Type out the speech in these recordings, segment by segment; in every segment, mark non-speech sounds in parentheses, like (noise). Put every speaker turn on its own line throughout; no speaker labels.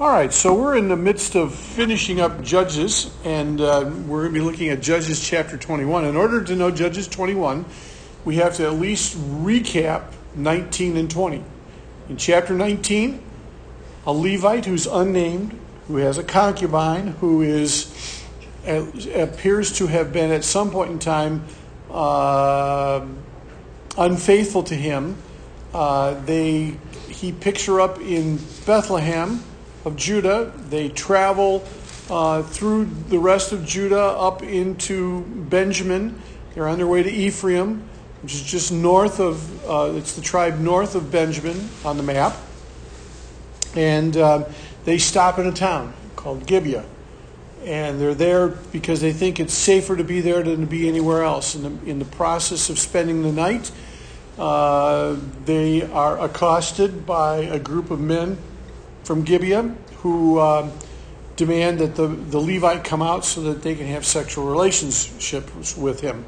All right, so we're in the midst of finishing up Judges, and uh, we're going to be looking at Judges chapter 21. In order to know Judges 21, we have to at least recap 19 and 20. In chapter 19, a Levite who's unnamed, who has a concubine, who is appears to have been at some point in time uh, unfaithful to him. Uh, they he picks her up in Bethlehem of Judah. They travel uh, through the rest of Judah up into Benjamin. They're on their way to Ephraim, which is just north of, uh, it's the tribe north of Benjamin on the map. And uh, they stop in a town called Gibeah. And they're there because they think it's safer to be there than to be anywhere else. In the, in the process of spending the night, uh, they are accosted by a group of men from Gibeah who uh, demand that the, the Levite come out so that they can have sexual relationships with him.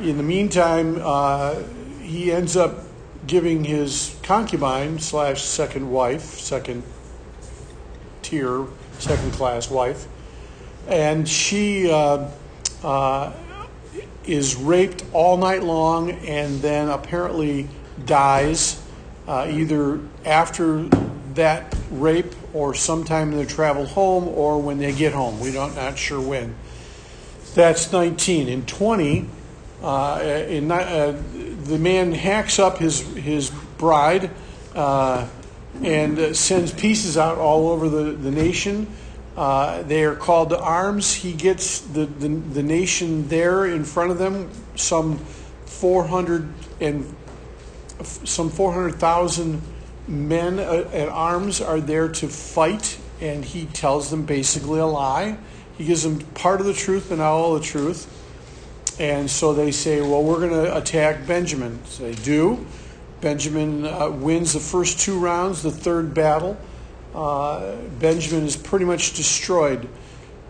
In the meantime, uh, he ends up giving his concubine slash second wife, second tier, second class wife, and she uh, uh, is raped all night long and then apparently dies uh, either after that rape or sometime in their travel home or when they get home. We don't not sure when. That's 19. In 20, uh, in, uh, the man hacks up his his bride uh, and sends pieces out all over the, the nation. Uh, they are called to arms. He gets the, the, the nation there in front of them, some 400 and some 400,000 men uh, at arms are there to fight, and he tells them basically a lie. He gives them part of the truth, but not all the truth. And so they say, Well, we're going to attack Benjamin. So they do. Benjamin uh, wins the first two rounds, the third battle. Uh, Benjamin is pretty much destroyed.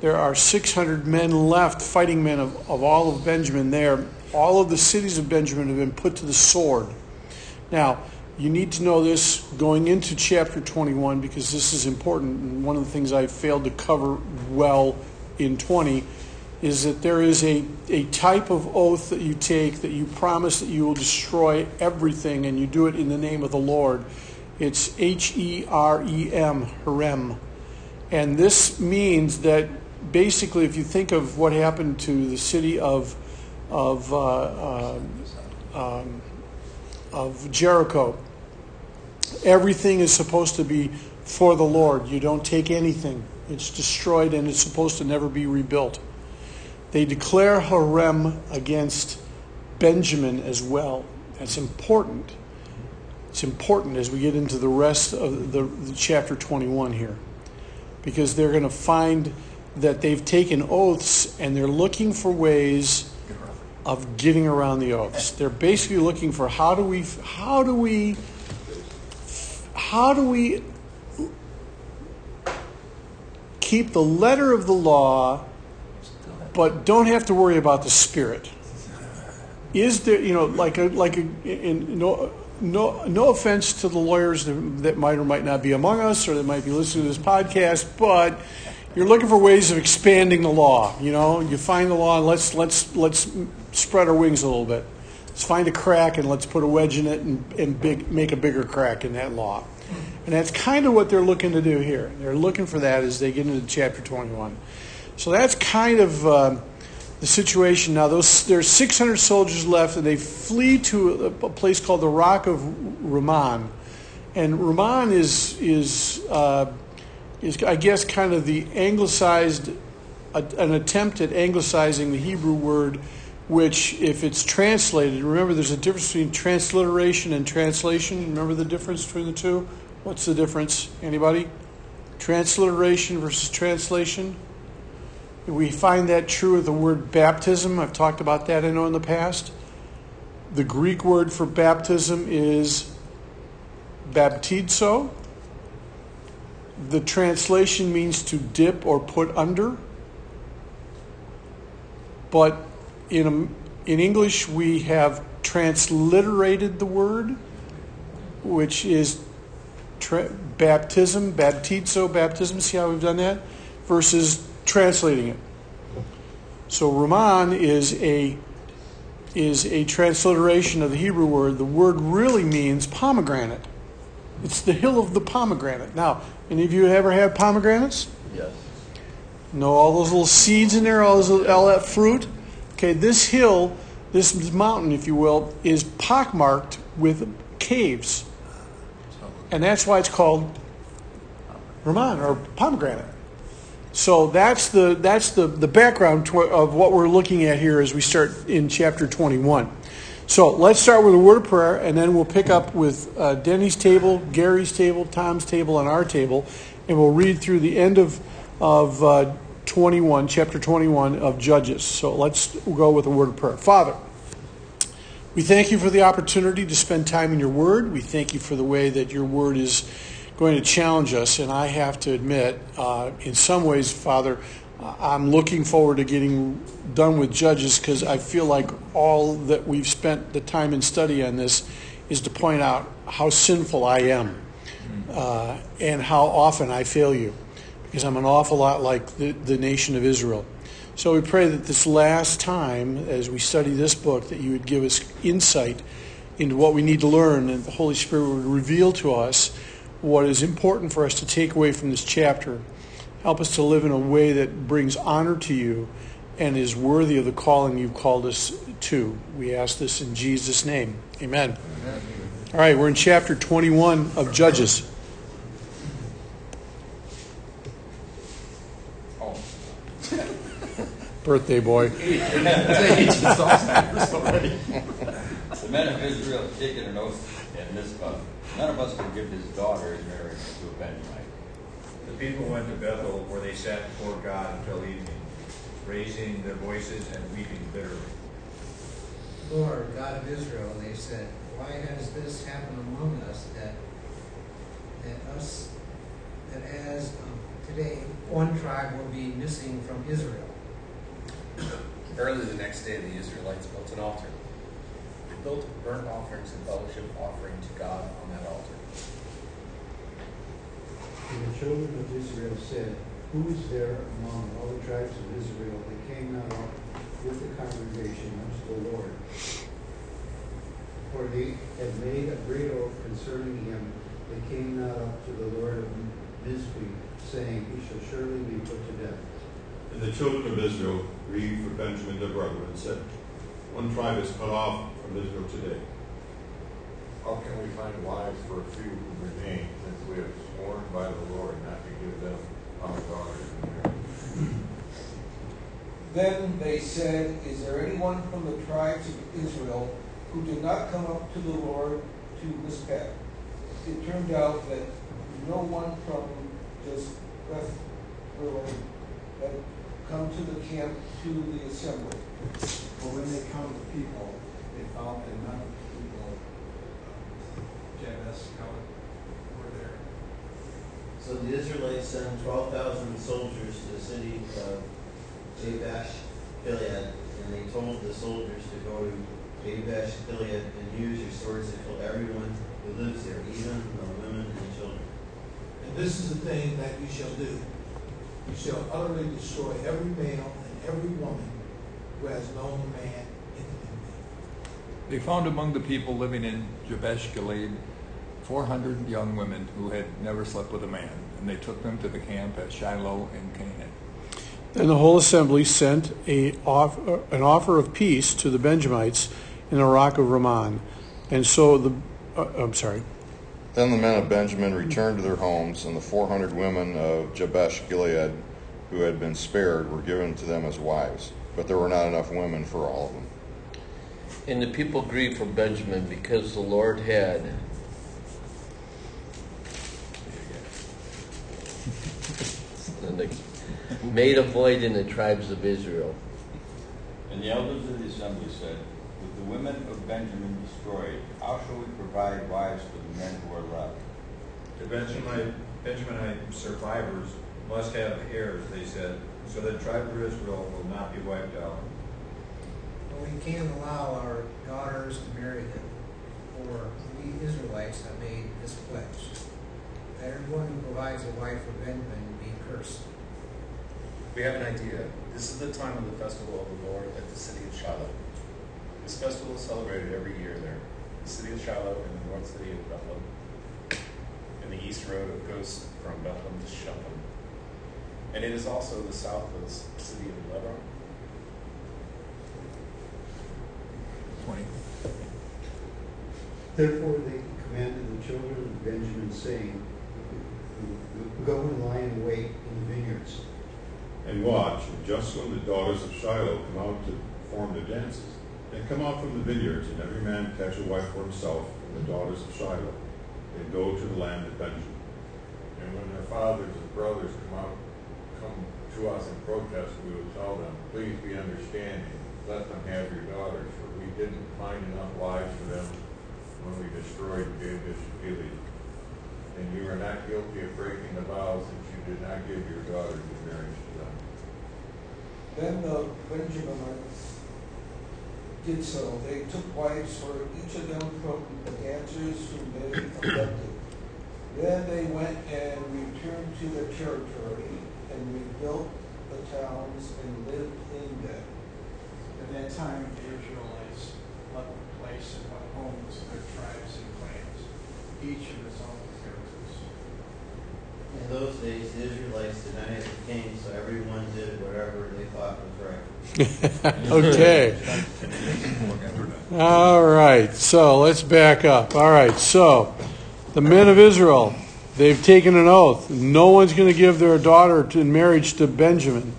There are 600 men left, fighting men of, of all of Benjamin there. All of the cities of Benjamin have been put to the sword. Now, you need to know this going into chapter 21 because this is important. And one of the things I failed to cover well in 20 is that there is a, a type of oath that you take that you promise that you will destroy everything and you do it in the name of the Lord. It's H E R E M, Herem. And this means that basically, if you think of what happened to the city of, of, uh, uh, um, of Jericho, Everything is supposed to be for the Lord. You don't take anything. It's destroyed and it's supposed to never be rebuilt. They declare Herem against Benjamin as well. That's important. It's important as we get into the rest of the, the chapter 21 here. Because they're going to find that they've taken oaths and they're looking for ways of getting around the oaths. They're basically looking for how do we how do we how do we keep the letter of the law but don't have to worry about the spirit? Is there, you know, like a, like a, in, no, no, no offense to the lawyers that might or might not be among us or that might be listening to this podcast, but you're looking for ways of expanding the law. You know, you find the law and let's let's let's spread our wings a little bit. Let's find a crack and let's put a wedge in it and, and big, make a bigger crack in that law. And that's kind of what they're looking to do here. They're looking for that as they get into chapter 21. So that's kind of uh, the situation. Now, those, there's 600 soldiers left, and they flee to a, a place called the Rock of Rimmon. And Rimmon is, is, uh, is, I guess, kind of the anglicized, an attempt at anglicizing the Hebrew word, which, if it's translated, remember there's a difference between transliteration and translation. Remember the difference between the two? What's the difference? Anybody? Transliteration versus translation? We find that true of the word baptism. I've talked about that, I know, in the past. The Greek word for baptism is baptizo. The translation means to dip or put under. But in, um, in English, we have transliterated the word, which is tra- baptism, baptizo, baptism. See how we've done that? Versus translating it. So Rimmon is a is a transliteration of the Hebrew word. The word really means pomegranate. It's the hill of the pomegranate. Now, any of you ever had pomegranates?
Yes.
Know all those little seeds in there, all, those, all that fruit? Okay, this hill, this mountain, if you will, is pockmarked with caves. And that's why it's called Rimmon or pomegranate. So that's the that's the, the background of what we're looking at here as we start in chapter 21. So let's start with a word of prayer, and then we'll pick up with uh, Denny's table, Gary's table, Tom's table, and our table, and we'll read through the end of of uh, 21, chapter 21 of Judges. So let's go with a word of prayer. Father, we thank you for the opportunity to spend time in your word. We thank you for the way that your word is going to challenge us. And I have to admit, uh, in some ways, Father, I'm looking forward to getting done with Judges because I feel like all that we've spent the time and study on this is to point out how sinful I am uh, and how often I fail you because I'm an awful lot like the, the nation of Israel. So we pray that this last time, as we study this book, that you would give us insight into what we need to learn and the Holy Spirit would reveal to us what is important for us to take away from this chapter. Help us to live in a way that brings honor to you and is worthy of the calling you've called us to. We ask this in Jesus' name. Amen. Amen. All right, we're in chapter 21 of Judges. Oh. Birthday boy. (laughs)
the men of Israel have taken an oath in Mizpah None of us can give his daughter in marriage to a Benjamite.
The people went to Bethel, where they sat before God until evening, raising their voices and weeping bitterly.
Lord, God of Israel, they said, why has this happened among us that that us that as um, today one tribe will be missing from Israel?
Early the next day, the Israelites built an altar They built burnt offerings and fellowship offering to God on that altar.
And the children of Israel said, Who is there among all the tribes of Israel that came not up with the congregation unto the Lord? For they had made a great oath concerning him they came not up to the Lord of Mizpeh, saying, He shall surely be put to death.
And the children of Israel grieved for Benjamin their brother, and said, One tribe is cut off from Israel today.
How can we find wives for a few who remain, since we have sworn by the Lord not to give them our daughters in marriage?
Then they said, Is there anyone from the tribes of Israel who did not come up to the Lord to Mizpeh? It turned out that no one from just Beth had come to the camp to the assembly.
But when they come to people, they found that none of the people, uh, Jabesh, covered were there.
So the Israelites sent 12,000 soldiers to the city of Jabesh Gilead, and they told the soldiers to go to Jabesh Gilead and use your swords to kill everyone who lives there, even the women and children.
And this is the thing that you shall do. You shall utterly destroy every male and every woman who has known the man
they found among the people living in Jabesh Gilead 400 young women who had never slept with a man, and they took them to the camp at Shiloh in Canaan.
Then the whole assembly sent a off, uh, an offer of peace to the Benjamites in the rock of Rimmon. And so the, uh, I'm sorry.
Then the men of Benjamin returned to their homes, and the 400 women of Jabesh Gilead who had been spared were given to them as wives. But there were not enough women for all of them.
And the people grieved for Benjamin because the Lord had made a void in the tribes of Israel.
And the elders of the assembly said, With the women of Benjamin destroyed, how shall we provide wives for the men who are left?
The Benjaminite, Benjaminite survivors must have heirs, they said, so that the tribe of Israel will not be wiped out But
we can't allow our daughters to marry them, for we Israelites have made this pledge. that everyone who provides a wife for Benjamin be cursed.
We have an idea. This is the time of the festival of the Lord at the city of Shiloh. This festival is celebrated every year there. The city of Shiloh and the north city of Bethlehem, and the east road goes from Bethlehem to Shechem. And it is also the south of the city of Lebonah.
20.
Therefore they commanded the children of Benjamin, saying, Go and lie in wait in the vineyards.
And watch, and just when the daughters of Shiloh come out to perform their dances, then come out from the vineyards, and every man catch a wife for himself from the daughters of Shiloh, and go to the land of Benjamin.
And when their fathers and brothers come out, come to us in protest, we will tell them, please be understanding, let them have your daughters, for we didn't find enough wives for them when we destroyed Jabesh Gilead. And you are not guilty of breaking the vows that you did not give your daughters in marriage to them.
Then the Benjaminites did so. They took wives for each of them from the dancers whom they abducted. Then they went and returned to their territory and rebuilt the towns and lived in them.
At that time, the Israelites left the place and went home to their tribes and clans, each in his own.
In those days, the Israelites denied the king, so everyone did whatever they thought was right. (laughs)
Okay. All right, so let's back up. All right, so the men of Israel, they've taken an oath. No one's going to give their daughter in marriage to Benjamin.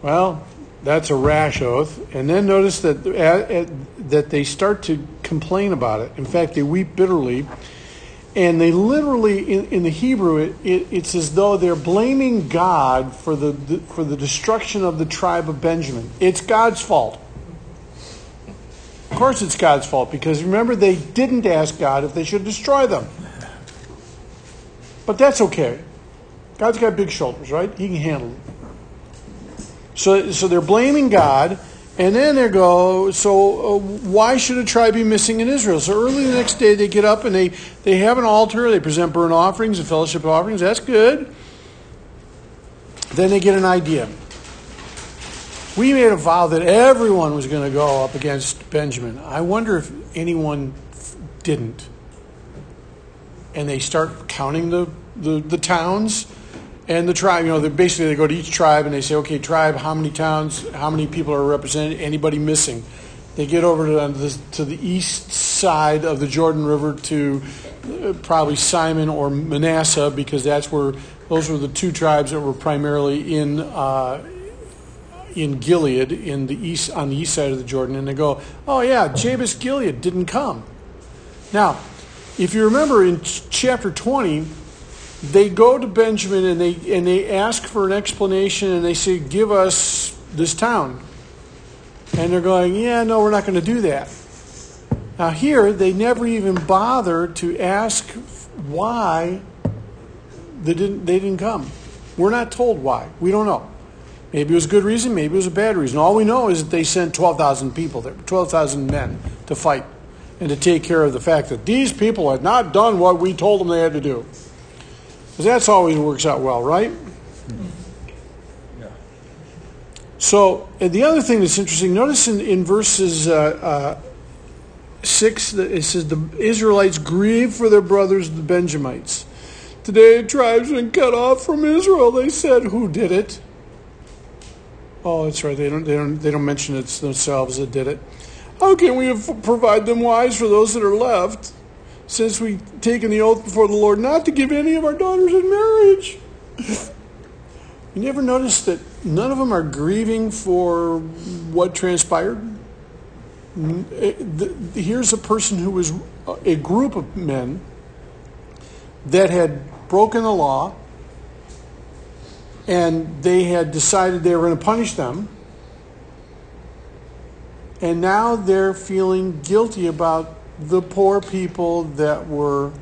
Well, that's a rash oath. And then notice that at, at, that they start to complain about it. In fact, they weep bitterly. And they literally, in, in the Hebrew, it, it, it's as though they're blaming God for the, the for the destruction of the tribe of Benjamin. It's God's fault. Of course, it's God's fault because remember, they didn't ask God if they should destroy them. But that's okay. God's got big shoulders, right? He can handle it. So, so they're blaming God, and then they go, so uh, why should a tribe be missing in Israel? So early the next day, they get up and they, they have an altar, they present burnt offerings and fellowship offerings. That's good. Then they get an idea. We made a vow that everyone was going to go up against Benjamin. I wonder if anyone didn't. And they start counting the, the, the towns and the tribe. You know, they basically they go to each tribe and they say, okay, tribe, how many towns, how many people are represented, anybody missing? They get over to the, to the east side of the Jordan River to uh, probably Simon or Manasseh because that's where those were the two tribes that were primarily in uh, in Gilead in the east on the east side of the Jordan, and they go, "Oh yeah, Jabesh Gilead didn't come." Now, if you remember in ch- chapter twenty, they go to Benjamin and they and they ask for an explanation, and they say, "Give us this town," and they're going, "Yeah, no, we're not going to do that." Now here, they never even bother to ask why they didn't they didn't come. We're not told why. We don't know. Maybe it was a good reason, maybe it was a bad reason. All we know is that they sent 12,000 people there, 12,000 men to fight and to take care of the fact that these people had not done what we told them they had to do. Because that's always works out well, right?
Yeah.
So, the other thing that's interesting, notice in, in verses uh, uh, 6, that it says, The Israelites grieve for their brothers, the Benjamites. Today, tribe's been cut off from Israel. They said, Who did it? Oh, that's right. They don't, they don't, they don't mention it's themselves that did it. How can we provide them wives for those that are left, since we've taken the oath before the Lord not to give any of our daughters in marriage? (laughs) You never notice that none of them are grieving for what transpired? Eh, Here's a person who was a group of men that had broken the law and they had decided they were going to punish them. And now they're feeling guilty about the poor people that were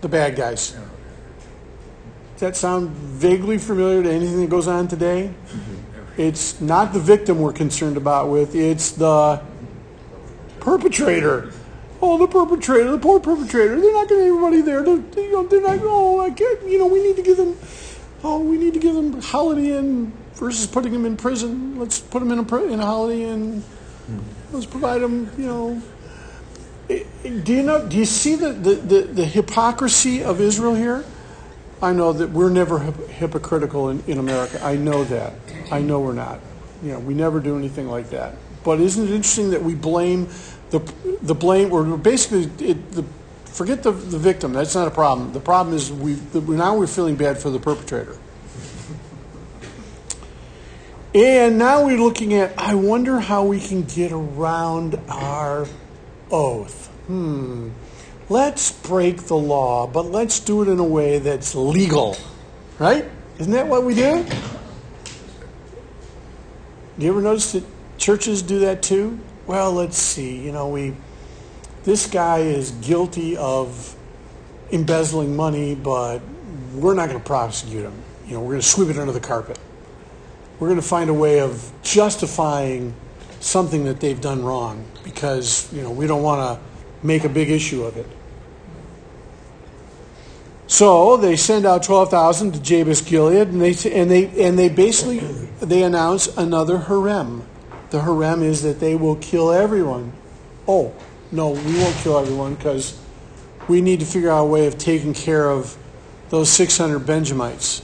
the bad guys. Does that sound vaguely familiar to anything that goes on today? Mm-hmm. It's not the victim we're concerned about with, it's the perpetrator. oh, the perpetrator, the poor perpetrator, they're not going to have anybody there. To, you know, they're not, oh, I can't, you know, we need to give them, oh, we need to give them Holiday Inn versus putting them in prison. Let's put them in a, in a Holiday Inn. Hmm. Let's provide them, you know. Do you know, do you see the, the, the, the hypocrisy of Israel here? I know that we're never hypocritical in, in America. I know that. I know we're not. You know, we never do anything like that. But isn't it interesting that we blame the the blame, or basically, it, the, forget the, the victim. That's not a problem. The problem is we the, now we're feeling bad for the perpetrator. And now we're looking at. I wonder how we can get around our oath. Hmm. Let's break the law, but let's do it in a way that's legal. Right? Isn't that what we do? Do you ever notice that churches do that too? Well, let's see. You know, we this guy is guilty of embezzling money, but we're not going to prosecute him. You know, we're going to sweep it under the carpet. We're going to find a way of justifying something that they've done wrong because, you know, we don't want to make a big issue of it. So they send out twelve thousand to Jabesh Gilead, and they and they and they basically they announce another herem. The herem is that they will kill everyone. Oh no, we won't kill everyone because we need to figure out a way of taking care of those six hundred Benjamites.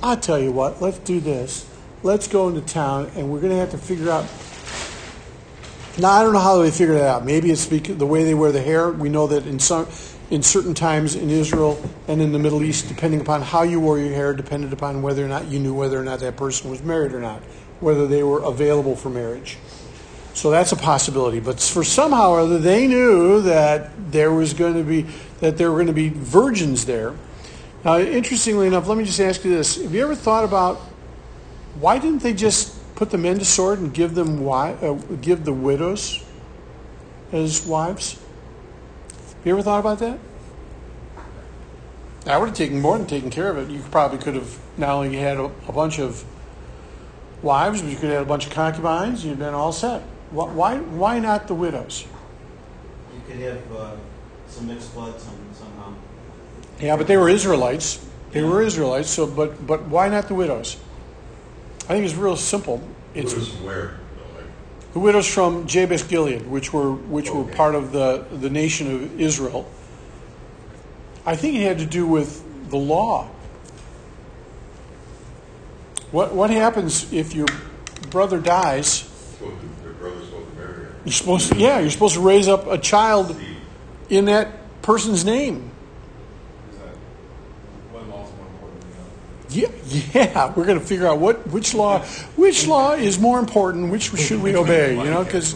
I'll tell you what. Let's do this. Let's go into town, and we're going to have to figure out. Now I don't know how they figured it out. Maybe it's the way they wear the hair. We know that in some in certain times in Israel and in the Middle East, depending upon how you wore your hair, depended upon whether or not you knew whether or not that person was married or not, whether they were available for marriage. So that's a possibility. But for somehow or other, they knew that there was going to be that there were going to be virgins there. Now, interestingly enough, let me just ask you this: Have you ever thought about why didn't they just put the men to sword and give them wi- uh, give the widows as wives? Have you ever thought about that? That would have taken more than taking care of it. You probably could have not only had a, a bunch of wives, but you could have had a bunch of concubines. You'd been all set. Wh- Why, why not the widows?
You could have uh, some mixed blood some, somehow.
Yeah, but they were Israelites. They were Israelites. So, but but why not the widows? I think it's real simple. It's
Widows from where? like,
the widows from Jabesh Gilead, which were which were part of the the nation of Israel. I think it had to do with the law. What what happens if your brother dies?
supposed to- Their brother's supposed to marry her.
You're supposed to, yeah, you're supposed to raise up a child in that person's name.
Is that one law's more important than the other?
Yeah, yeah, we're going to figure out what which law which law is more important, which should we obey, you know, cuz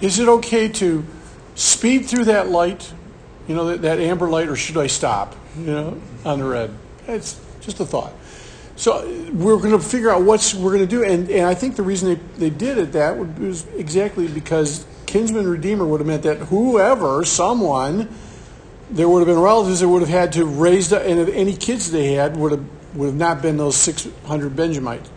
is it okay to speed through that light, you know, that, that amber light or should I stop, you know, on the red? It's just a thought. So we're going to figure out what's we're going to do, and, and I think the reason they, they did it that was exactly because kinsman redeemer would have meant that whoever, someone, there would have been relatives that would have had to raise the, and any kids they had would have would have not been those 600 Benjamites.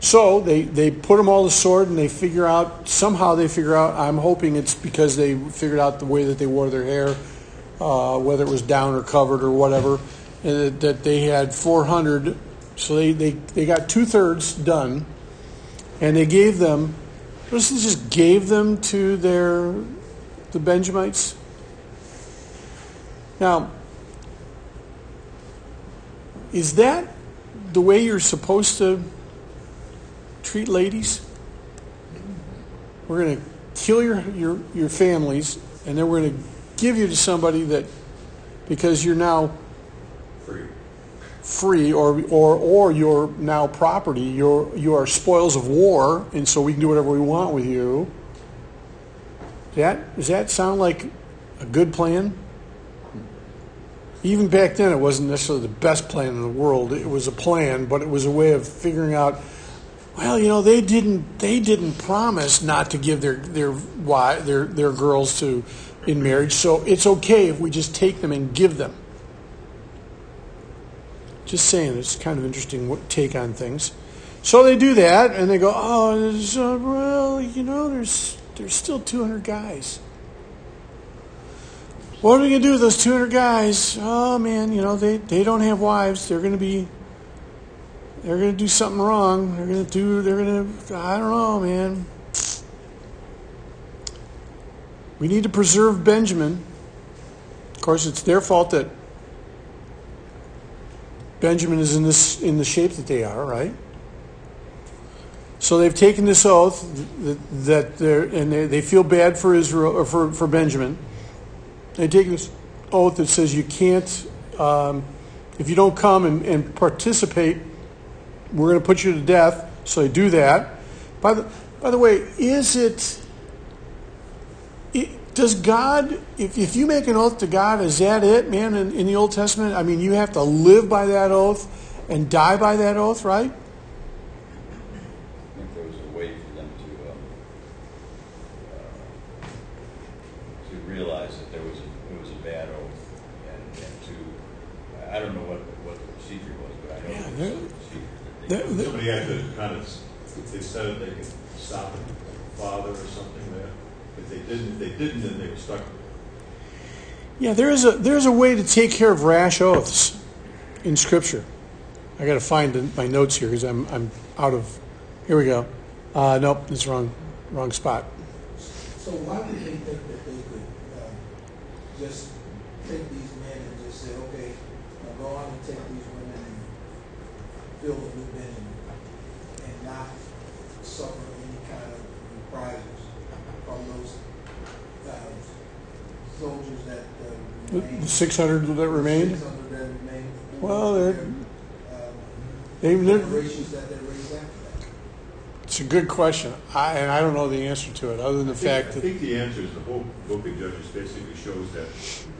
So they, they put them all to sword and they figure out, somehow they figure out, I'm hoping it's because they figured out the way that they wore their hair, uh, whether it was down or covered or whatever, that, they had 400. So they, they, they got two thirds done and they gave them, just just gave them to their, the Benjamites. Now, is that the way you're supposed to treat ladies? We're going to kill your, your, your families, and then we're going to give you to somebody that, because you're now
Free.
free or, or, or you're now property, you're, you are spoils of war, and so we can do whatever we want with you. That, does that sound like a good plan? Even back then, it wasn't necessarily the best plan in the world. It was a plan, but it was a way of figuring out. Well, you know, they didn't they didn't promise not to give their their wi- their their girls to in marriage, so it's okay if we just take them and give them. Just saying, it's kind of interesting take on things. So they do that, and they go, "Oh, uh, well, you know, there's there's still 200 guys. What are we gonna do with those 200 guys? Oh man, you know they, they don't have wives. They're gonna be. They're gonna do something wrong. They're gonna do. They're gonna. I don't know, man. We need to preserve Benjamin. Of course, it's their fault that Benjamin is in this in the shape that they are, right? So they've taken this oath that, that they're and they, they feel bad for Israel or for, for Benjamin. They take this oath that says you can't, um, if you don't come and, and participate, we're going to put you to death. So do that. By the, by the way, is it, it does God, if, if you make an oath to God, is that it, man, in, in the Old Testament? I mean, you have to live by that oath and die by that oath, right?
I think there was a way for them to, um, uh, to realize that there was a, it was a bad oath and, and to, I don't know what, what the procedure was, but I know
Yeah,
there was
there-
a procedure that they.
there- there-
Somebody had to kind of, if they said it, they could stop it, father or something there. If they didn't, if they didn't, then they were stuck.
Yeah, there is a there's a way to take care of rash oaths in Scripture. I got to find my notes here because I'm I'm out of. Here we go. Uh, nope, it's wrong wrong spot.
So why would they think that they could, uh, just take these men and just say, okay, go on and take these women and fill them with men and, and not suffer any kind of reprisals from those, uh, soldiers that, uh,
The, the 600 that remained.
600 that remained.
Well, they're- They, they're,
generations that they raised after that.
it's a good question, I, and I don't know the answer to it, other than the
think-
fact that.
I think the answer is the whole book of Judges basically shows that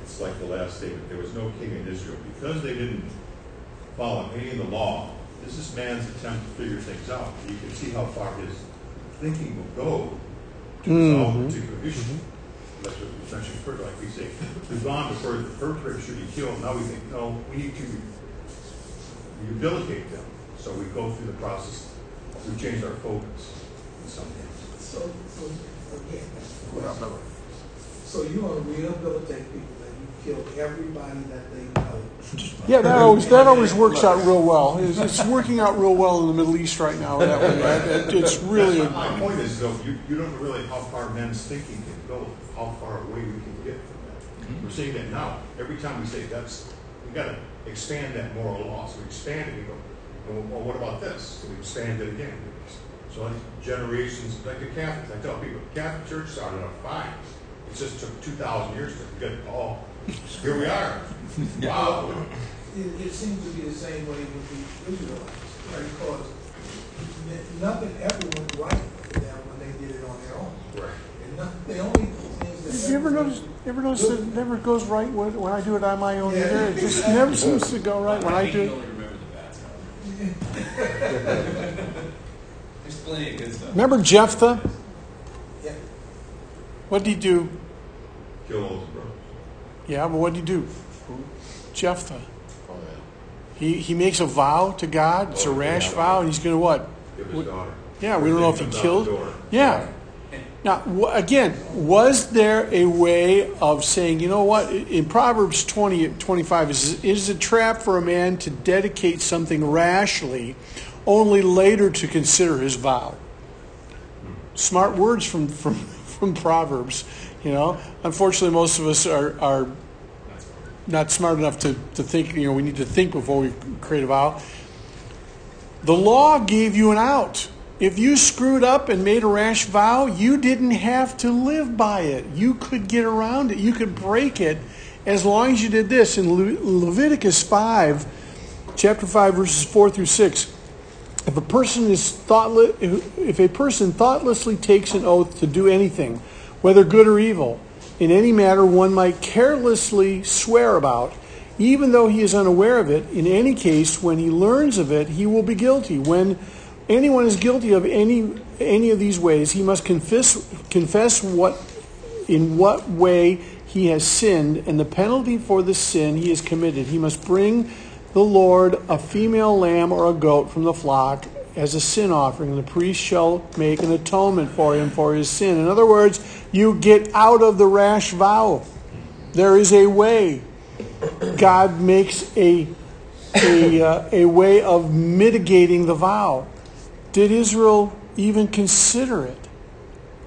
it's like the last statement, there was no king in Israel. Because they didn't follow any of the law, this is man's attempt to figure things out. You can see how far his thinking will go to resolve a
Mhm.
particular issue. That's what was mentioned further, like we say, we've gone to further, the perpetrator should be killed, now we think, no, we need to rehabilitate them. So we go through the process, we change our focus in some cases.
So, so, again, question. So you want to rehabilitate people that you killed everybody that they know?
yeah, that always that always works out real well. It's, it's working out real well in the Middle East right now. That way, It- it's really
My point is, though, you, you don't know really how far men's thinking can go, how far away we can get from that. Mm-hmm. We're seeing that now. Every time we say that's, we gotta expand that moral law. So we expand it, we go, well, well, what about this? So we expand it again. So like generations, like the Catholics, I tell people, Catholic Church started out fine. It just took two thousand years to get it all. Here we are. (laughs) Wow.
It, it seems to be the same way with the Israelites, right? Because nothing ever went right for them when they did it on their own.
Right.
And the only things that.
You ever notice? Ever notice that it never goes right when, when I do it on my own either? It just never seems to go right when I do.
can
it.
only remember the bad stuff. (laughs) There's plenty of good stuff.
Remember Jephthah?
Yeah.
What did he do?
Kill all his brothers.
Yeah, but what did he do? Jephthah. Oh, yeah. He he makes a vow to God. It's a
Oh, yeah.
rash vow, and he's going to what?
Give his daughter.
Yeah, we don't know if he killed.
comes out the door.
Yeah. Now, again, was there a way of saying, you know what, in Proverbs 20, 25, is, is a trap for a man to dedicate something rashly, only later to consider his vow? Smart words from, from, (laughs) from Proverbs, you know. Unfortunately, most of us are, are not smart enough to, to think, you know, we need to think before we create a vow. The law gave you an out. If you screwed up and made a rash vow, you didn't have to live by it. You could get around it. You could break it as long as you did this. In Le- Leviticus 5, chapter 5, verses 4 through 6, if a person is thoughtless, if a person thoughtlessly takes an oath to do anything, whether good or evil, in any matter one might carelessly swear about, even though he is unaware of it, in any case, when he learns of it, he will be guilty. When anyone is guilty of any any of these ways, he must confess confess what in what way he has sinned, and the penalty for the sin he has committed. He must bring the Lord a female lamb or a goat from the flock as a sin offering, the priest shall make an atonement for him for his sin. In other words, you get out of the rash vow. There is a way. God makes a a, uh, a way of mitigating the vow. Did Israel even consider it,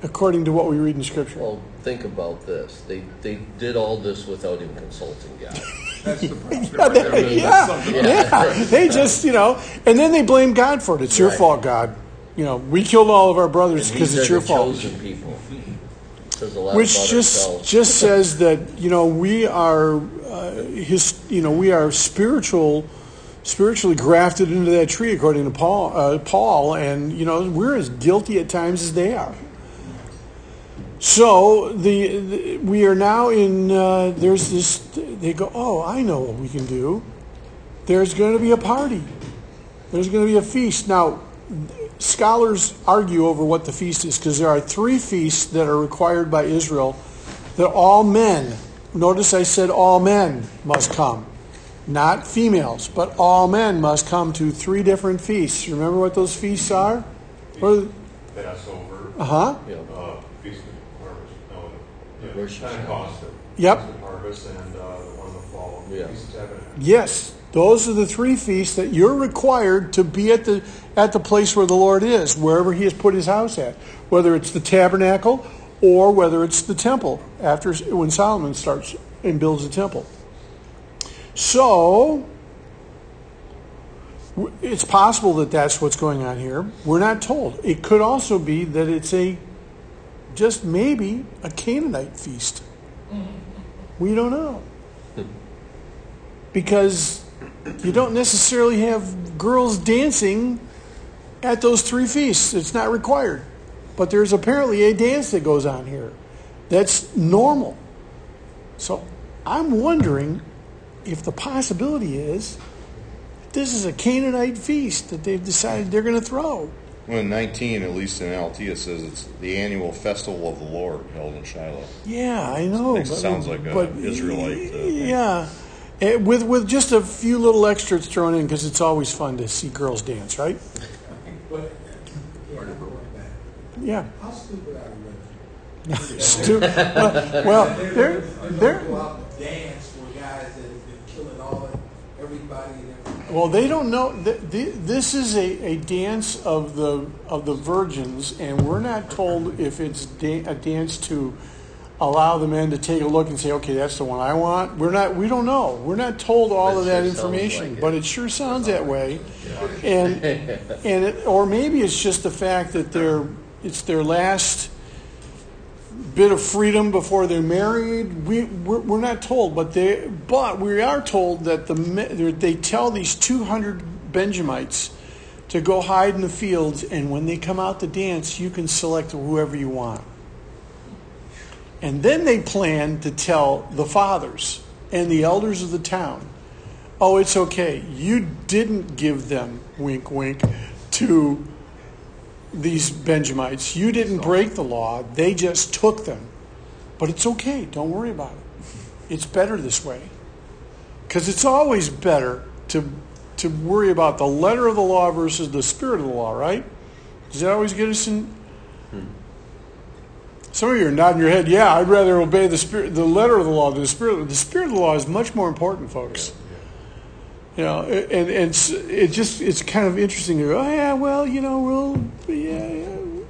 according to what we read in Scripture?
Well, think about this. They they did all this without even consulting God. (laughs)
That's the problem. (laughs)
Yeah, they, yeah, yeah. (laughs) They just, you know, and then they blame God for it. It's your
Right.
fault, God. You know, we killed all of our brothers because it's your
the
fault.
chosen people. Says a lot
Which just
ourselves.
just says that you know we are uh, his you know we are spiritual spiritually grafted into that tree according to Paul uh, Paul and you know we're as guilty at times as they are. So the, the we are now in uh, there's this they go oh I know what we can do. There's going to be a party. There's going to be a feast now scholars argue over what the feast is because there are three feasts that are required by Israel that all men, notice I said all men must come, not females, but all men must come to three different feasts. Remember what those feasts are?
Passover,
Uh huh.
Yeah.
uh, Feast of Harvest, no, yeah,
Rosh Hashanah.
Pentecost.
Yep.
Feast of Harvest and uh, the one in the fall,
Yeah.
Feast of
Yes, those are the three feasts that you're required to be at the at the place where the Lord is, wherever He has put His house at, whether it's the tabernacle or whether it's the temple. After when Solomon starts and builds the temple, so it's possible that that's what's going on here. We're not told. It could also be that it's a just maybe a Canaanite feast. We don't know because you don't necessarily have girls dancing at those three feasts. It's not required. But there's apparently a dance that goes on here that's normal. So I'm wondering if the possibility is this is a Canaanite feast that they've decided they're going to throw.
Well, in 19, at least in NLT, it says it's the annual festival of the Lord held in Shiloh.
Yeah, I know.
Makes it sounds like a Israelite, uh,
yeah, Eh, with with just a few little extras thrown in because it's always fun to see girls dance, right?
But, yeah, I'm going back.
Yeah.
How stupid are women? (laughs)
Stu- well, well,
They're
they're
gonna- they're
they're
gonna go out and dance for guys that have been killing all everybody and everything.
Well, they don't know. th- th- This is a, a dance of the of the virgins, and we're not told if it's da- a dance to allow the men to take a look and say, "Okay, that's the one I want." We're not. We don't know. We're not told all
It
of that
sure
information,
like
but it sure sounds that way. And (laughs) and it, or maybe it's just the fact that they're it's their last bit of freedom before they're married. We we're, we're not told, but they but we are told that the they tell these two hundred Benjamites to go hide in the fields, and when they come out to dance, you can select whoever you want. And then they plan to tell the fathers and the elders of the town, "Oh, it's okay. You didn't give them wink, wink to." These Benjamites. You didn't break the law, they just took them. But it's okay, don't worry about it. It's better this way. Because it's always better to, to worry about the letter of the law versus the spirit of the law, right? Does that always get us in? Hmm. Some of you are nodding your head. Yeah, I'd rather obey the spirit, the letter of the law than the spirit. The spirit of the law is much more important, folks. You know, and, and it's, it just it's kind of interesting to go. Oh yeah, well, you know, we'll yeah, yeah.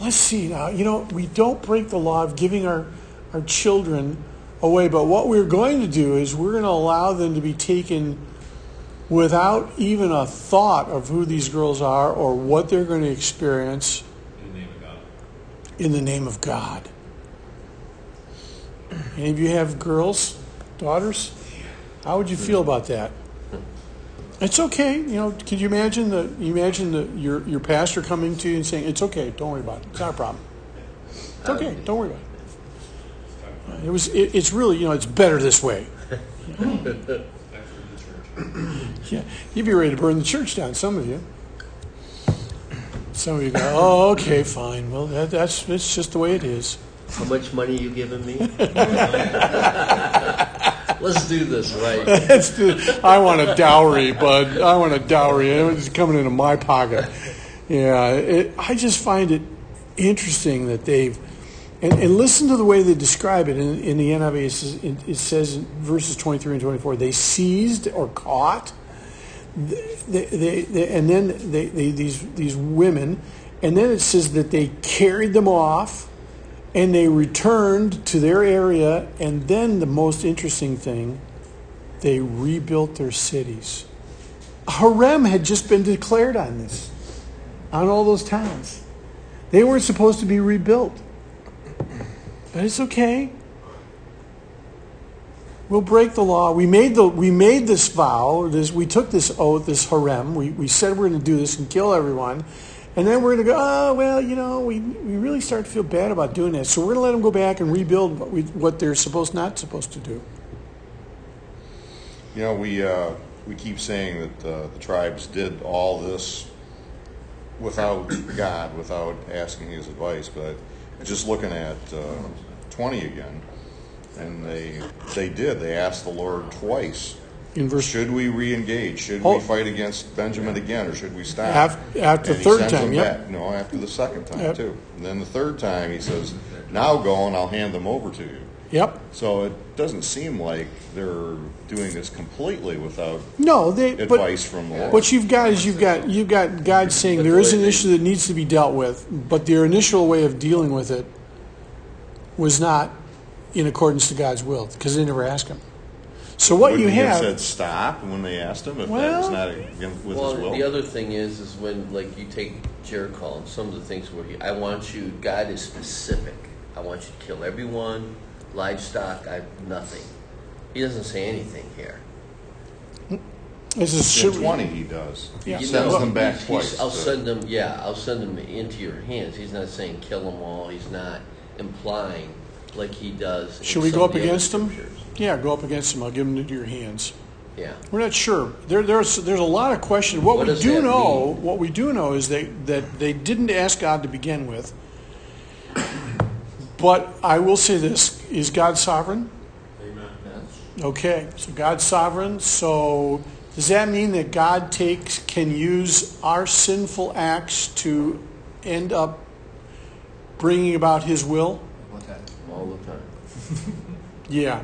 Let's see now. You know, we don't break the law of giving our our children away, but what we're going to do is we're going to allow them to be taken without even a thought of who these girls are or what they're going to experience
In the name of God.
in the name of God. Any of you have girls, daughters? How would you feel about that? It's okay, you know. Can you imagine the you imagine the your your pastor coming to you and saying, "It's okay, don't worry about it. It's not a problem. It's okay, don't worry about it." It was. It, it's really, you know, it's better this way. (laughs) Yeah, you'd be ready to burn the church down. Some of you. Some of you go, "Oh, okay, fine. Well, that, that's it's just the way it is."
How much money you giving me? (laughs) Let's do this right. (laughs)
That's the, I want a dowry, bud. I want a dowry. It's coming into my pocket. Yeah, it, I just find it interesting that they've, And, and listen to the way they describe it in, in the NIV. It says, it says in verses 23 and 24 they seized or caught, they, they, they, and then these, these women, and then it says that they carried them off and they returned to their area. And then the most interesting thing, they rebuilt their cities. Herem had just been declared on this, on all those towns. They weren't supposed to be rebuilt. But it's okay. We'll break the law. We made the we made this vow. This we took this oath, this herem. We we said we're going to do this and kill everyone, and then we're going to go. Oh well, you know, we we really start to feel bad about doing that. So we're going to let them go back and rebuild what we what they're supposed not supposed to do.
You know, we uh, we keep saying that uh, the tribes did all this without God, without asking His advice. But just looking at uh, 20 again, and they they did. They asked the Lord twice.
In verse
Should we re-engage? Should
Oh.
we fight against Benjamin again, or should we stop?
Af- after
And he
third time,
yeah. No, after the second time
Yep.
too. And then the third time, he says, "Now go, and I'll hand them over to you."
Yep.
So it doesn't seem like they're doing this completely without
No, they but
advice from the Lord.
What you've got is you've got you've got God saying there is an issue that needs to be dealt with, but their initial way of dealing with it was not in accordance to God's will because they never asked Him. So what you
Wouldn't he
have,
said stop when they asked him if that
Well-
was not against with
Well,
his will.
the other thing is, is when like you take Jericho and some of the things where he, I want you, God is specific. I want you to kill everyone, livestock, I nothing. He doesn't say anything here.
this is
In
should-
twenty, he does. He
Yeah.
sends
know,
them back
He's-
twice.
he's- I'll
to-
send them. Yeah, I'll send them into your hands. He's not saying kill them all. He's not implying like he does. in
Should we
some
go
of
up
the other
against them?
scriptures.
Yeah, go up against them. I'll give them into your hands.
Yeah.
We're not sure. There, there's there's a lot of questions. What,
What
we
does
do
that
know,
mean?
what we do know is they, that they didn't ask God to begin with. But I will say this: Is God sovereign?
Amen.
Okay, so God's sovereign. So does that mean that God takes can use our sinful acts to end up bringing about His will?
All the time. (laughs)
Yeah.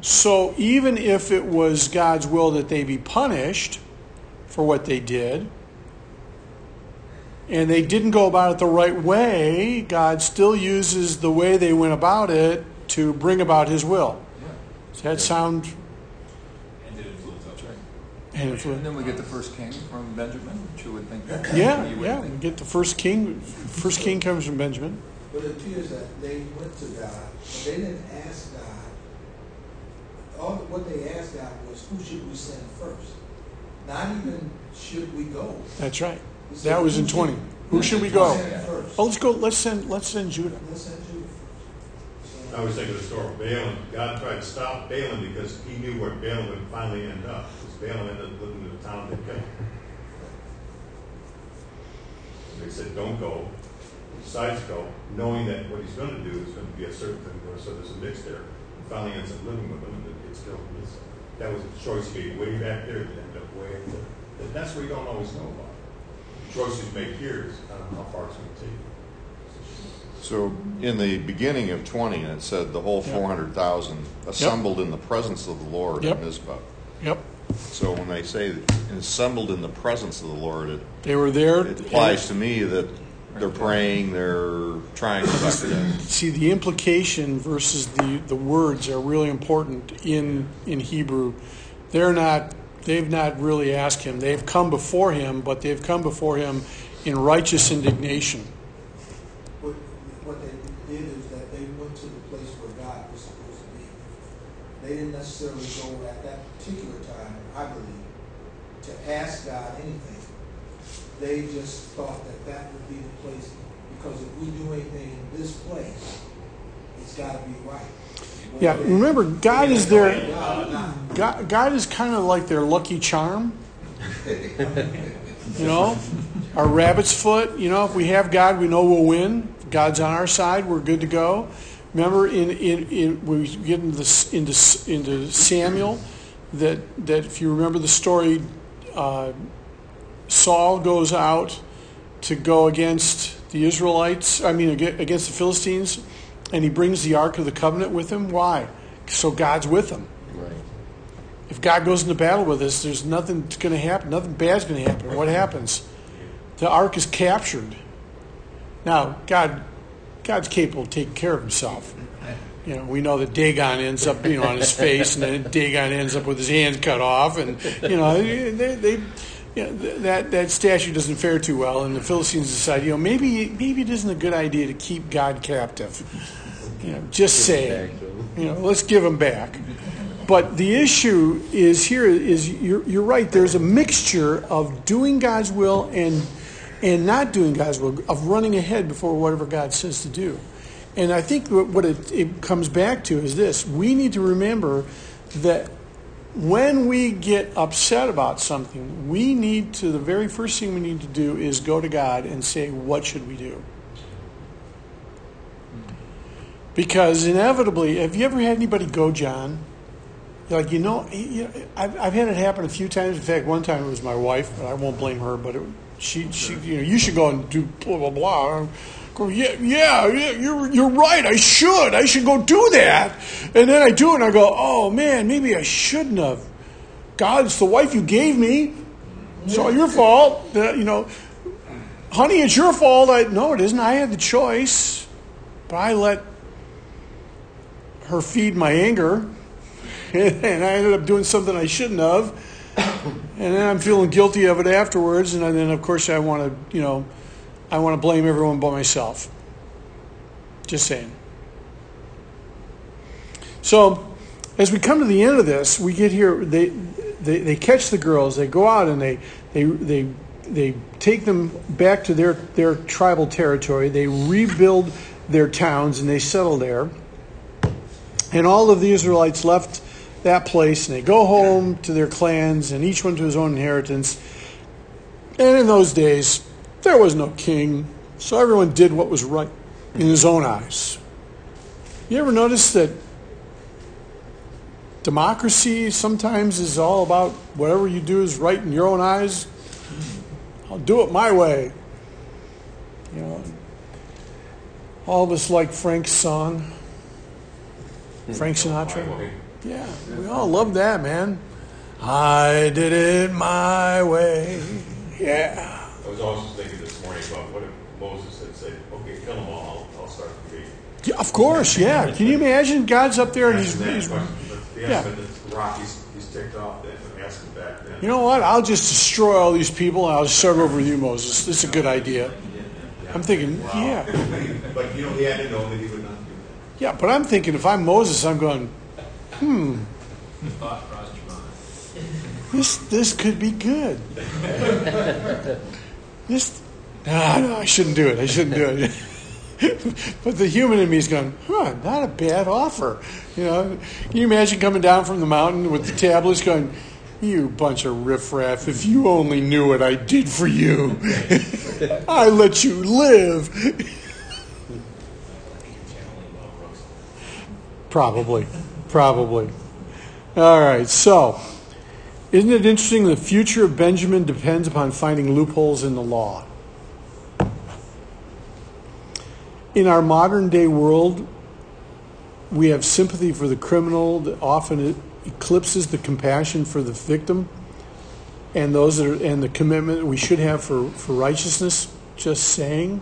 So even if it was God's will that they be punished for what they did, and they didn't go about it the right way, God still uses the way they went about it to bring about His will. Yeah. Does that sound
And did influence us, right?
and
And then we get the first king from Benjamin, which you would think. that-
Yeah,
you would
yeah. We get the first king. First king comes from Benjamin.
But it appears that they went to God, but they didn't ask God. All what they asked God was, "Who should we send first? Not even should we go.
That's right.
Said,
That was in
"Who should-
twenty. Who should we go?
Send first.
Oh, let's go. Let's send. Let's send Judah.
Let's send Judah
I was thinking of the story of Balaam. God tried to stop Balaam because he knew where Balaam would finally end up. Because Balaam ended up living in the town that killed him. And they said, don't go. He decides to go, knowing that what he's going to do is going to be a certain thing, so there's a mix there. And finally ends up living with him and it gets killed. And it's- That was a choice made way back there that ended up way, that- that's what you don't always know about. The choices made here is kind of how far it's going to take.
So in the beginning of 20, and it said the whole 400,000 assembled in the presence of the Lord
Yep.
at Mizpah.
Yep.
So when they say assembled in the presence of the Lord, it,
They were there.
it implies to me that they're praying, they're trying to talk to them. (laughs)
See, the implication versus the, the words are really important in in Hebrew. They're not. They've not really asked him. They've come before him, but they've come before him in righteous indignation.
What, what they did is that they went to the place where God was supposed to be. They didn't necessarily go at that particular time, I believe, to ask God anything. They just thought that that would be the place, because if we do anything in this place, it's gotta be right.
Yeah, remember, God is their.
God,
God, God is kind of like their lucky charm. You know, our rabbit's foot. You know, if we have God, we know we'll win. God's on our side. We're good to go. Remember, in, in, in when we get into, this, into into Samuel, that that if you remember the story, uh, Saul goes out to go against the Israelites. I mean, against the Philistines, and he brings the Ark of the Covenant with him. Why? So God's with him.
Right.
If God goes into battle with us, there's nothing going to happen. Nothing bad's going to happen. What happens? The ark is captured. Now, God, God's capable of taking care of himself. You know, we know that Dagon ends up, you know, on his face, and then Dagon ends up with his hands cut off, and you know, they, they you know, that that statue doesn't fare too well, and the Philistines decide, you know, maybe maybe it isn't a good idea to keep God captive. You know, just saying, you know, let's give him back. But the issue is here is you're, you're right. There's a mixture of doing God's will and and not doing God's will, of running ahead before whatever God says to do. And I think what it, it comes back to is this: we need to remember that when we get upset about something, we need to the very first thing we need to do is go to God and say, "What should we do?" Because inevitably, have you ever had anybody go, John? You're like, you know, I've, I've had it happen a few times. In fact, one time it was my wife, but I won't blame her. But it, she, she, you know, you should go and do blah blah blah. Go, yeah, yeah, yeah, you're you're right. I should, I should go do that. And then I do it, and I go, oh man, maybe I shouldn't have. God, it's the wife you gave me. It's all your fault. Uh, you know, honey, it's your fault. I no, it isn't. I had the choice, but I let her feed my anger, (laughs) and I ended up doing something I shouldn't have. And then I'm feeling guilty of it afterwards, and then of course I want to, you know, I want to blame everyone but myself. Just saying. So, as we come to the end of this, we get here. They they, they catch the girls. They go out and they they they they take them back to their their tribal territory. They rebuild their towns and they settle there. And all of the Israelites left that place and they go home to their clans and each one to his own inheritance. And in those days, there was no king, so everyone did what was right in his own eyes. You ever notice that democracy sometimes is all about whatever you do is right in your own eyes? I'll do it my way. You know, all of us like Frank's song. Frank Sinatra? Yeah, we all love that, man. I did it my way. Yeah.
I was also thinking this morning about what if Moses had said, okay, kill them all, I'll start the gate.
yeah of course, yeah. Can you imagine God's up there and he's, he's
Yeah,
yeah.
but the rock, he's, he's ticked off then, ask him back then.
you know what? I'll just destroy all these people and I'll start over with you, Moses. This is a good idea. I'm thinking, yeah. (laughs)
But, you know, he had to know that he would not do that.
Yeah, but I'm thinking if I'm Moses, I'm going, hmm,
Thought crossed your mind.
this this could be good. (laughs) this, ah, no, I shouldn't do it. I shouldn't do it. (laughs) but the human in me is going, huh, not a bad offer. You know, can you imagine coming down from the mountain with the tablets going, you bunch of riffraff, if you only knew what I did for you. (laughs) I let you live. (laughs) Probably. Probably. All right, so isn't it interesting the future of Benjamin depends upon finding loopholes in the law? In our modern day world, we have sympathy for the criminal that often eclipses the compassion for the victim and those that are, and the commitment we should have for, for righteousness. Just saying.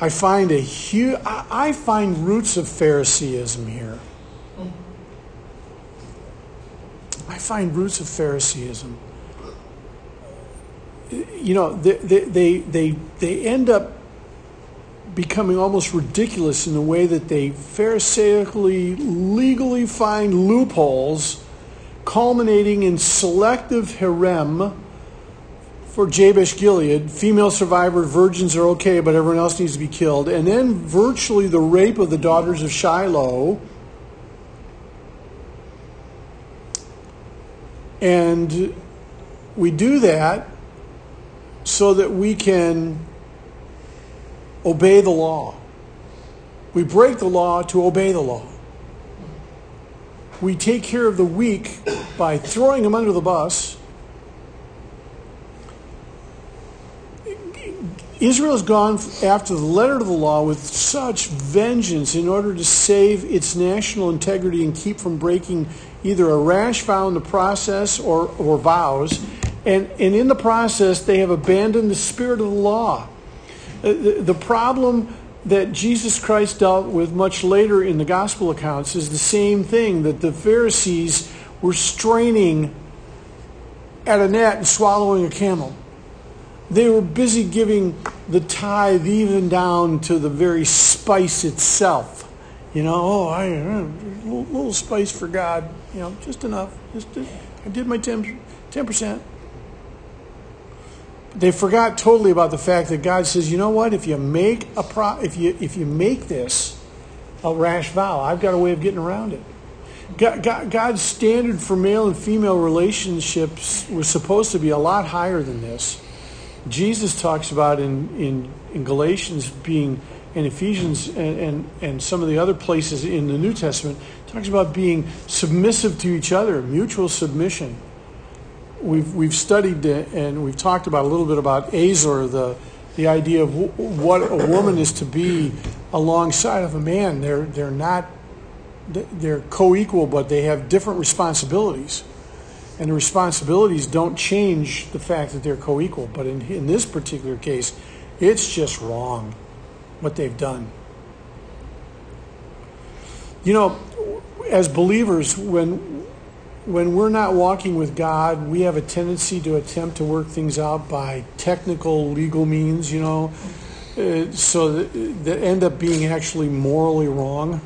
I find a huge, I find roots of Phariseeism here. I find roots of Phariseeism. You know, they, they, they, they end up becoming almost ridiculous in the way that they Pharisaically, legally find loopholes, culminating in selective herem for Jabesh Gilead. Female survivor virgins are okay, but everyone else needs to be killed. And then virtually the rape of the daughters of Shiloh. And we do that so that we can obey the law. We break the law to obey the law. We take care of the weak by throwing them under the bus. Israel has gone after the letter of the law with such vengeance in order to save its national integrity and keep from breaking either a rash vow in the process or, or vows. And, and in the process, they have abandoned the spirit of the law. Uh, The, the problem that Jesus Christ dealt with much later in the gospel accounts is the same thing that the Pharisees were straining at a gnat and swallowing a camel. They were busy giving the tithe even down to the very spice itself. You know, oh, I a little, little spice for God. You know, just enough. Just, just I did my 10 percent. They forgot totally about the fact that God says, you know what? If you make a pro, if you if you make this a rash vow, I've got a way of getting around it. God, God, God's standard for male and female relationships was supposed to be a lot higher than this. Jesus talks about in, in, in Galatians being, and Ephesians and, and, and some of the other places in the New Testament, talks about being submissive to each other, mutual submission. We've, we've studied and we've talked about a little bit about ezer, the, the idea of w- what a woman is to be alongside of a man. They're, they're not, they're co-equal, but they have different responsibilities and the responsibilities don't change the fact that they're co-equal. But in, in this particular case, it's just wrong what they've done. You know, as believers, when when we're not walking with God, we have a tendency to attempt to work things out by technical legal means. You know, uh, so that, that end up being actually morally wrong.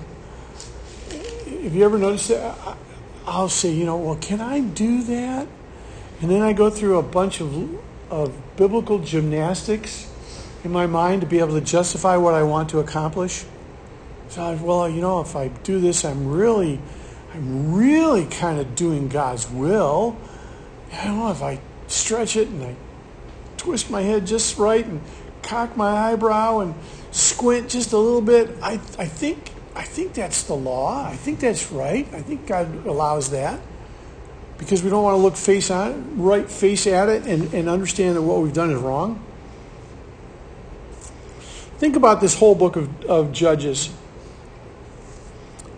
Have you ever noticed that? I'll say, you know, well, can I do that? And then I go through a bunch of, of biblical gymnastics in my mind to be able to justify what I want to accomplish. So, I, well, you know, if I do this, I'm really, I'm really kind of doing God's will. I don't know if I stretch it and I twist my head just right and cock my eyebrow and squint just a little bit. I, I think I think that's the law. I think that's right. I think God allows that because we don't want to look face on right face at it and, and understand that what we've done is wrong. Think about this whole book of, of Judges.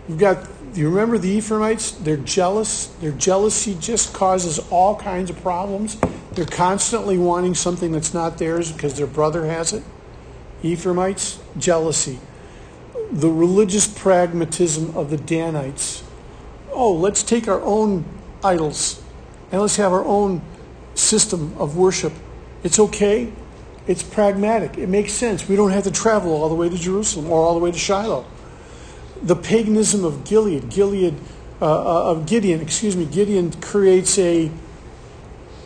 You've got, you remember the Ephraimites? They're jealous. Their jealousy just causes all kinds of problems. They're constantly wanting something that's not theirs because their brother has it. Ephraimites, jealousy the religious pragmatism of the Danites. Oh, let's take our own idols and let's have our own system of worship. It's okay. It's pragmatic. It makes sense. We don't have to travel all the way to Jerusalem or all the way to Shiloh. The paganism of Gilead, Gilead uh, uh of Gideon, excuse me, Gideon creates a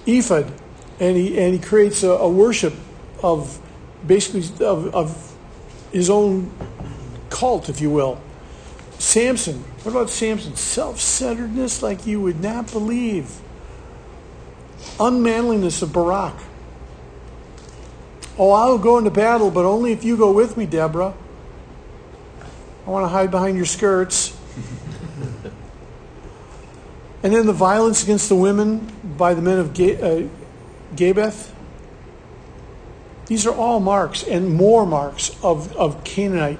ephod, and he and he creates a, a worship of basically of, of his own cult, if you will. Samson, what about Samson? Self centeredness like you would not believe. Unmanliness of Barak. Oh, I'll go into battle, but only if you go with me, Deborah. I want to hide behind your skirts. (laughs) and then the violence against the women by the men of uh, Gibeath. These are all marks and more marks of, of Canaanite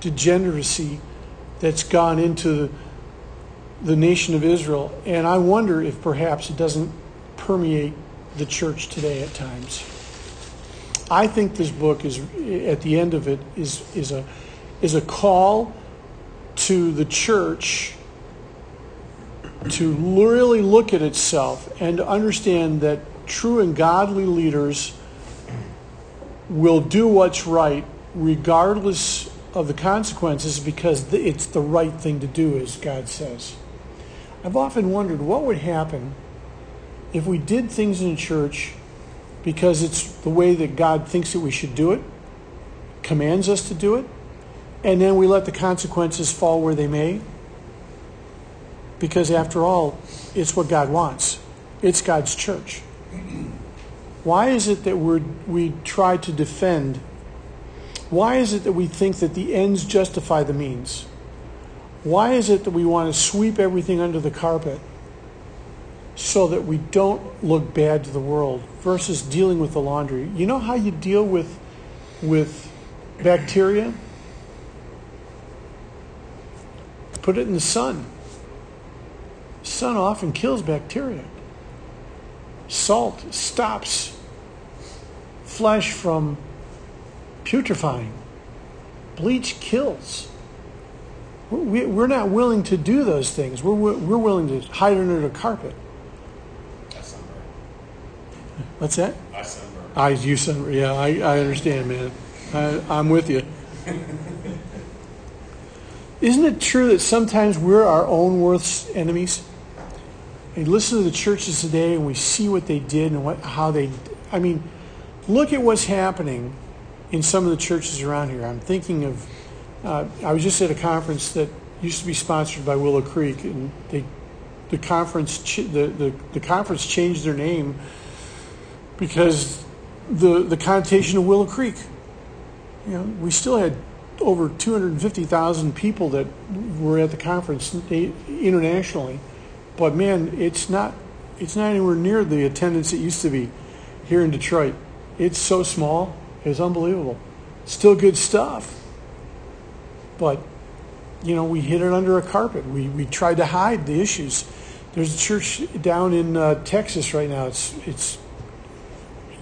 degeneracy that's gone into the nation of Israel. And I wonder if perhaps it doesn't permeate the church today at times. I think this book is at the end of it is is a is a call to the church to really look at itself and to understand that true and godly leaders will do what's right regardless of the consequences because it's the right thing to do, as God says. I've often wondered what would happen if we did things in church because it's the way that God thinks that we should do it, commands us to do it, and then we let the consequences fall where they may. Because after all, it's what God wants. It's God's church. Why is it that we we try to defend why is it that we think that the ends justify the means? Why is it that we want to sweep everything under the carpet so that we don't look bad to the world versus dealing with the laundry. You know how you deal with with bacteria? Put it in the sun. Sun often kills bacteria. Salt stops flesh from putrefying. Bleach kills. We- We're not willing to do those things. We're, we're willing to hide under the carpet. What's that?
I sunburn.
I, you sun, yeah, I, I understand, man. I, I'm with you. (laughs) Isn't it true that sometimes we're our own worst enemies? And listen to the churches today, and we see what they did and what, how they. I mean, look at what's happening in some of the churches around here. I'm thinking of. Uh, I was just at a conference that used to be sponsored by Willow Creek, and they, the conference, ch- the, the, the conference changed their name because the the connotation of Willow Creek. You know, we still had over 250,000 people that were at the conference eh, internationally, but man, it's not it's not anywhere near the attendance it used to be here in Detroit. It's so small, it's unbelievable. Still good stuff, but you know, we hid it under a carpet. We we tried to hide the issues. There's a church down in uh, Texas right now. It's it's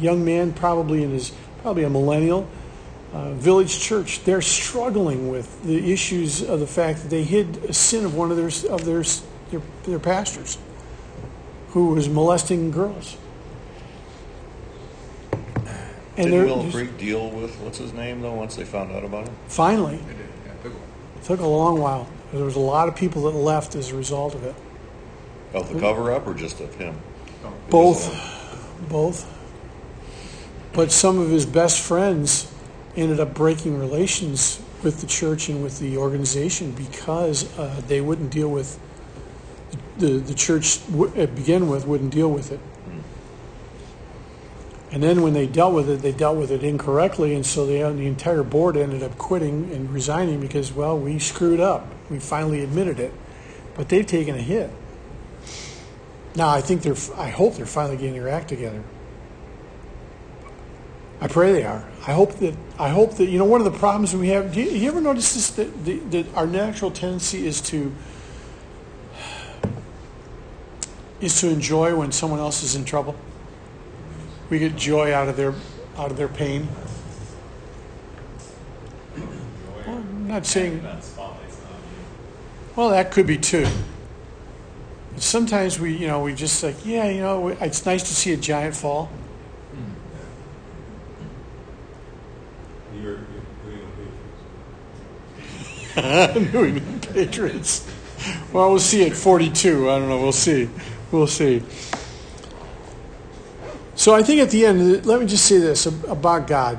young man, probably in his probably a millennial, uh, village church. They're struggling with the issues of the fact that they hid a sin of one of their of their their, their pastors, who was molesting girls. And
Did
they're
Creek deal with, what's his name though, once they found out about him,
finally,
They did, yeah, took
it took a long while. There was a lot of people that left as a result of it.
Of the cover up or just of him?
Both, both. But some of his best friends ended up breaking relations with the church and with the organization because uh, they wouldn't deal with the the church w- begin with wouldn't deal with it. And then when they dealt with it, they dealt with it incorrectly, and so they, the entire board ended up quitting and resigning because, well, we screwed up. We finally admitted it, but they've taken a hit. Now I think they're. I hope they're finally getting their act together. I pray they are. I hope that. I hope that you know one of the problems we have. Do you, you ever notice this? That, that, that our natural tendency is to is to enjoy when someone else is in trouble. We get joy out of their out of their pain. Well, I'm not saying. Well, that could be too. Sometimes we, you know, we just like, yeah, you know, it's nice to see a giant fall.
You're, you're doing (laughs)
New England Patriots. Well, we'll see at 42. I don't know. We'll see. We'll see. So I think at the end, let me just say this about God.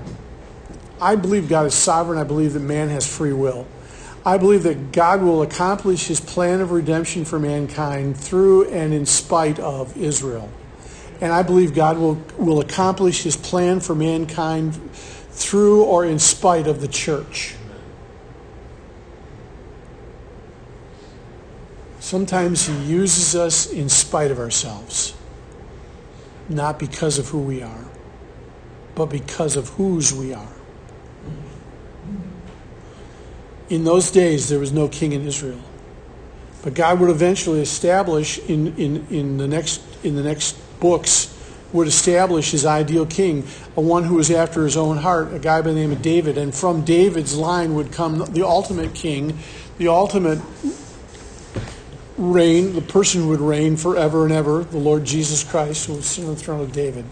I believe God is sovereign. I believe that man has free will. I believe that God will accomplish his plan of redemption for mankind through and in spite of Israel. And I believe God will, will accomplish his plan for mankind through or in spite of the church. Sometimes he uses us in spite of ourselves, not because of who we are, but because of whose we are. In those days, there was no king in Israel. But God would eventually establish in, in, in, the, next, in the next books, would establish his ideal king, a one who was after his own heart, a guy by the name of David. And from David's line would come the ultimate king, the ultimate reign, the person who would reign forever and ever, the Lord Jesus Christ, who would sit on the throne of David.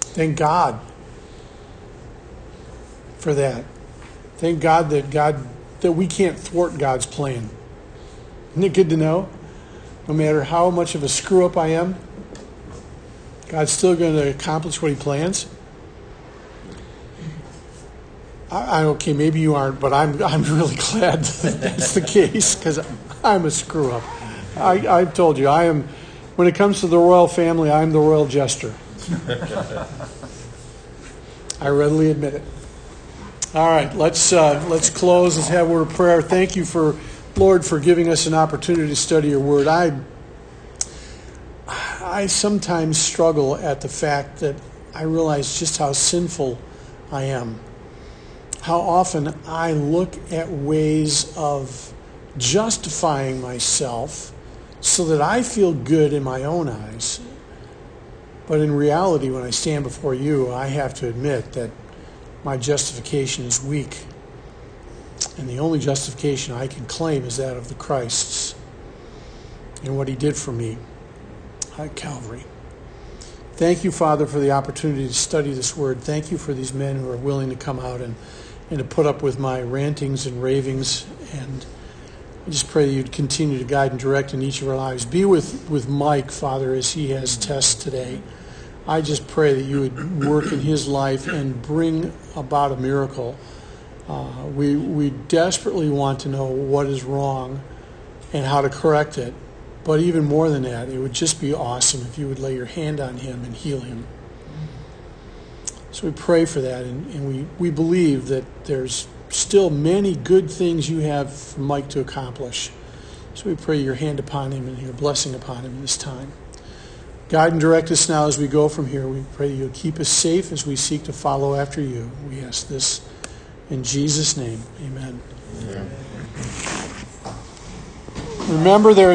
Thank God for that. Thank God that God that we can't thwart God's plan. Isn't it good to know? No matter how much of a screw up I am, God's still going to accomplish what He plans. I, I okay, maybe you aren't, but I'm I'm really (laughs) glad that that's the case because I'm a screw up. I, I've told you I am. When it comes to the royal family, I'm the royal jester. I readily admit it. All right, let's uh, let's close. Let's have a word of prayer. Thank you for Lord for giving us an opportunity to study Your Word. I I sometimes struggle at the fact that I realize just how sinful I am. How often I look at ways of justifying myself so that I feel good in my own eyes. But in reality, when I stand before you, I have to admit that my justification is weak. And the only justification I can claim is that of the Christ's and what he did for me at Calvary. Thank you, Father, for the opportunity to study this word. Thank you for these men who are willing to come out and, and to put up with my rantings and ravings. And just pray that you'd continue to guide and direct in each of our lives. Be with, with Mike, Father, as he has tests today. I just pray that you would work in his life and bring about a miracle. Uh, we, we desperately want to know what is wrong and how to correct it. But even more than that, it would just be awesome if you would lay your hand on him and heal him. So we pray for that, and, and we, we believe that there's still many good things you have for Mike to accomplish. So we pray your hand upon him and your blessing upon him this time. Guide and direct us now as we go from here. We pray you'll keep us safe as we seek to follow after you. We ask this in Jesus' name. Amen. Remember, there